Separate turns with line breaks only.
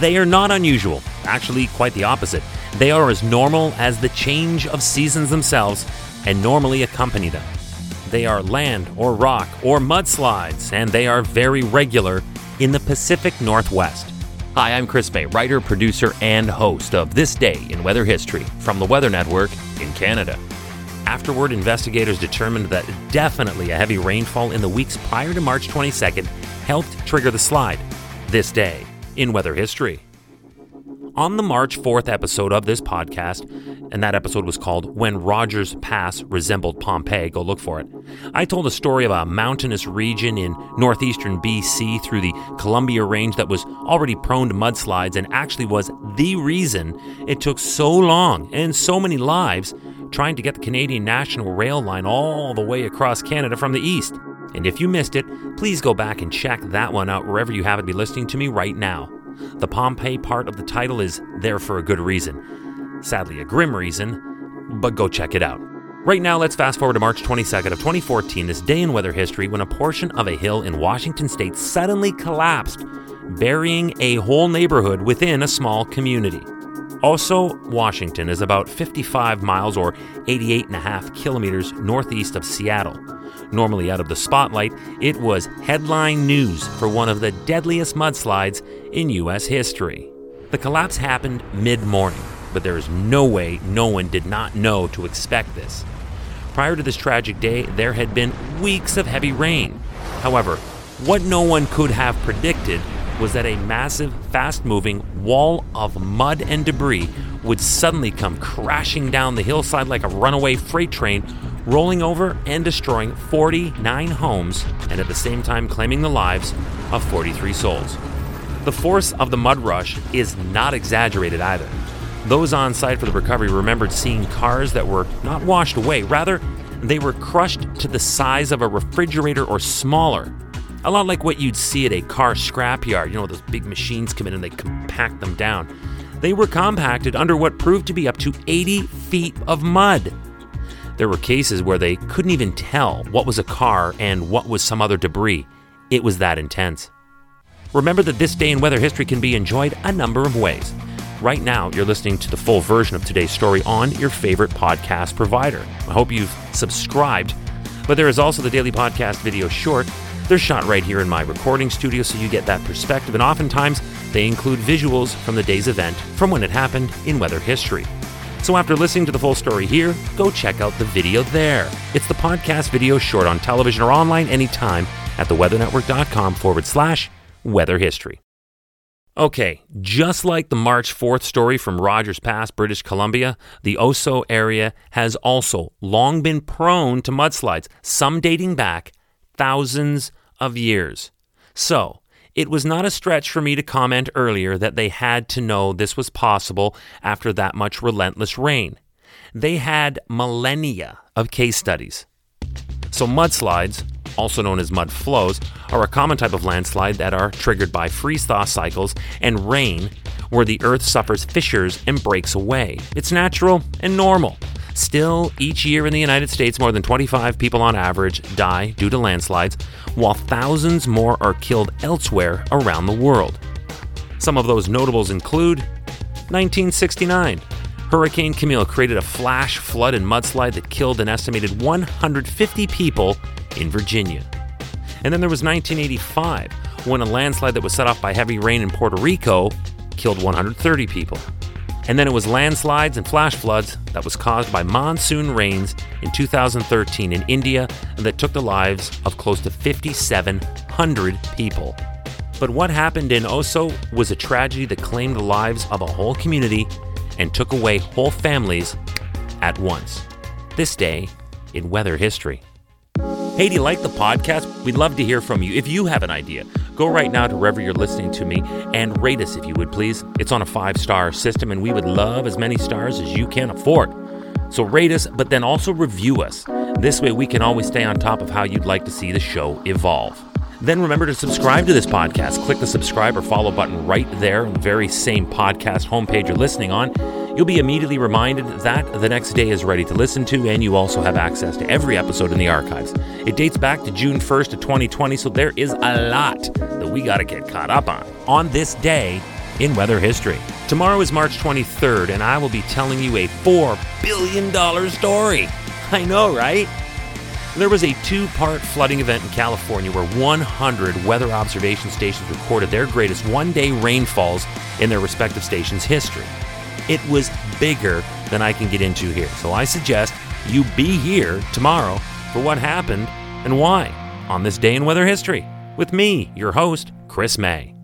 They are not unusual, actually, quite the opposite. They are as normal as the change of seasons themselves and normally accompany them. They are land or rock or mudslides, and they are very regular in the Pacific Northwest. Hi, I'm Chris Mei, writer, producer, and host of This Day in Weather History from the Weather Network in Canada. Afterward, investigators determined that definitely a heavy rainfall in the weeks prior to March 22nd helped trigger the slide. This day in weather history. On the March 4th episode of this podcast, and that episode was called When Rogers Pass Resembled Pompeii, go look for it. I told a story of a mountainous region in northeastern BC through the Columbia Range that was already prone to mudslides and actually was the reason it took so long and so many lives trying to get the Canadian National Rail line all the way across Canada from the east. And if you missed it, please go back and check that one out wherever you happen to be listening to me right now. The Pompeii part of the title is there for a good reason. Sadly, a grim reason, but go check it out. Right now, let's fast forward to March 22nd of 2014, this day in weather history when a portion of a hill in Washington state suddenly collapsed, burying a whole neighborhood within a small community. Oso, Washington is about 55 miles or 88 and a half kilometers northeast of Seattle. Normally out of the spotlight, it was headline news for one of the deadliest mudslides in U.S. history. The collapse happened mid morning, but there is no way no one did not know to expect this. Prior to this tragic day, there had been weeks of heavy rain. However, what no one could have predicted was that a massive, fast moving wall of mud and debris would suddenly come crashing down the hillside like a runaway freight train, rolling over and destroying 49 homes and at the same time claiming the lives of 43 souls. The force of the mud rush is not exaggerated either. Those on site for the recovery remembered seeing cars that were not washed away, rather, they were crushed to the size of a refrigerator or smaller. A lot like what you'd see at a car scrapyard. You know, those big machines come in and they compact them down. They were compacted under what proved to be up to 80 feet of mud. There were cases where they couldn't even tell what was a car and what was some other debris. It was that intense. Remember that this day in weather history can be enjoyed a number of ways. Right now, you're listening to the full version of today's story on your favorite podcast provider. I hope you've subscribed. But there is also the daily podcast video short. They're shot right here in my recording studio, so you get that perspective. And oftentimes, they include visuals from the day's event from when it happened in weather history. So after listening to the full story here, go check out the video there. It's the podcast video short on television or online anytime at theweathernetwork.com forward slash weather history. Okay, just like the March 4th story from Rogers Pass, British Columbia, the Oso area has also long been prone to mudslides, some dating back thousands of years. So, it was not a stretch for me to comment earlier that they had to know this was possible after that much relentless rain. They had millennia of case studies. So, mudslides, also known as mud flows, are a common type of landslide that are triggered by freeze thaw cycles and rain, where the earth suffers fissures and breaks away. It's natural and normal. Still, each year in the United States, more than 25 people on average die due to landslides, while thousands more are killed elsewhere around the world. Some of those notables include 1969. Hurricane Camille created a flash flood and mudslide that killed an estimated 150 people in Virginia. And then there was 1985, when a landslide that was set off by heavy rain in Puerto Rico killed 130 people. And then it was landslides and flash floods that was caused by monsoon rains in 2013 in India that took the lives of close to 5,700 people. But what happened in Oso was a tragedy that claimed the lives of a whole community and took away whole families at once. This day in weather history. Hey, do you like the podcast? We'd love to hear from you. If you have an idea, go right now to wherever you're listening to me and rate us if you would please. It's on a five star system, and we would love as many stars as you can afford. So rate us, but then also review us. This way, we can always stay on top of how you'd like to see the show evolve. Then remember to subscribe to this podcast. Click the subscribe or follow button right there on the very same podcast homepage you're listening on. You'll be immediately reminded that the next day is ready to listen to, and you also have access to every episode in the archives. It dates back to June 1st of 2020, so there is a lot that we got to get caught up on. On this day in weather history. Tomorrow is March 23rd, and I will be telling you a $4 billion story. I know, right? There was a two part flooding event in California where 100 weather observation stations recorded their greatest one day rainfalls in their respective stations' history. It was bigger than I can get into here, so I suggest you be here tomorrow for what happened and why on this day in weather history with me, your host, Chris Mei.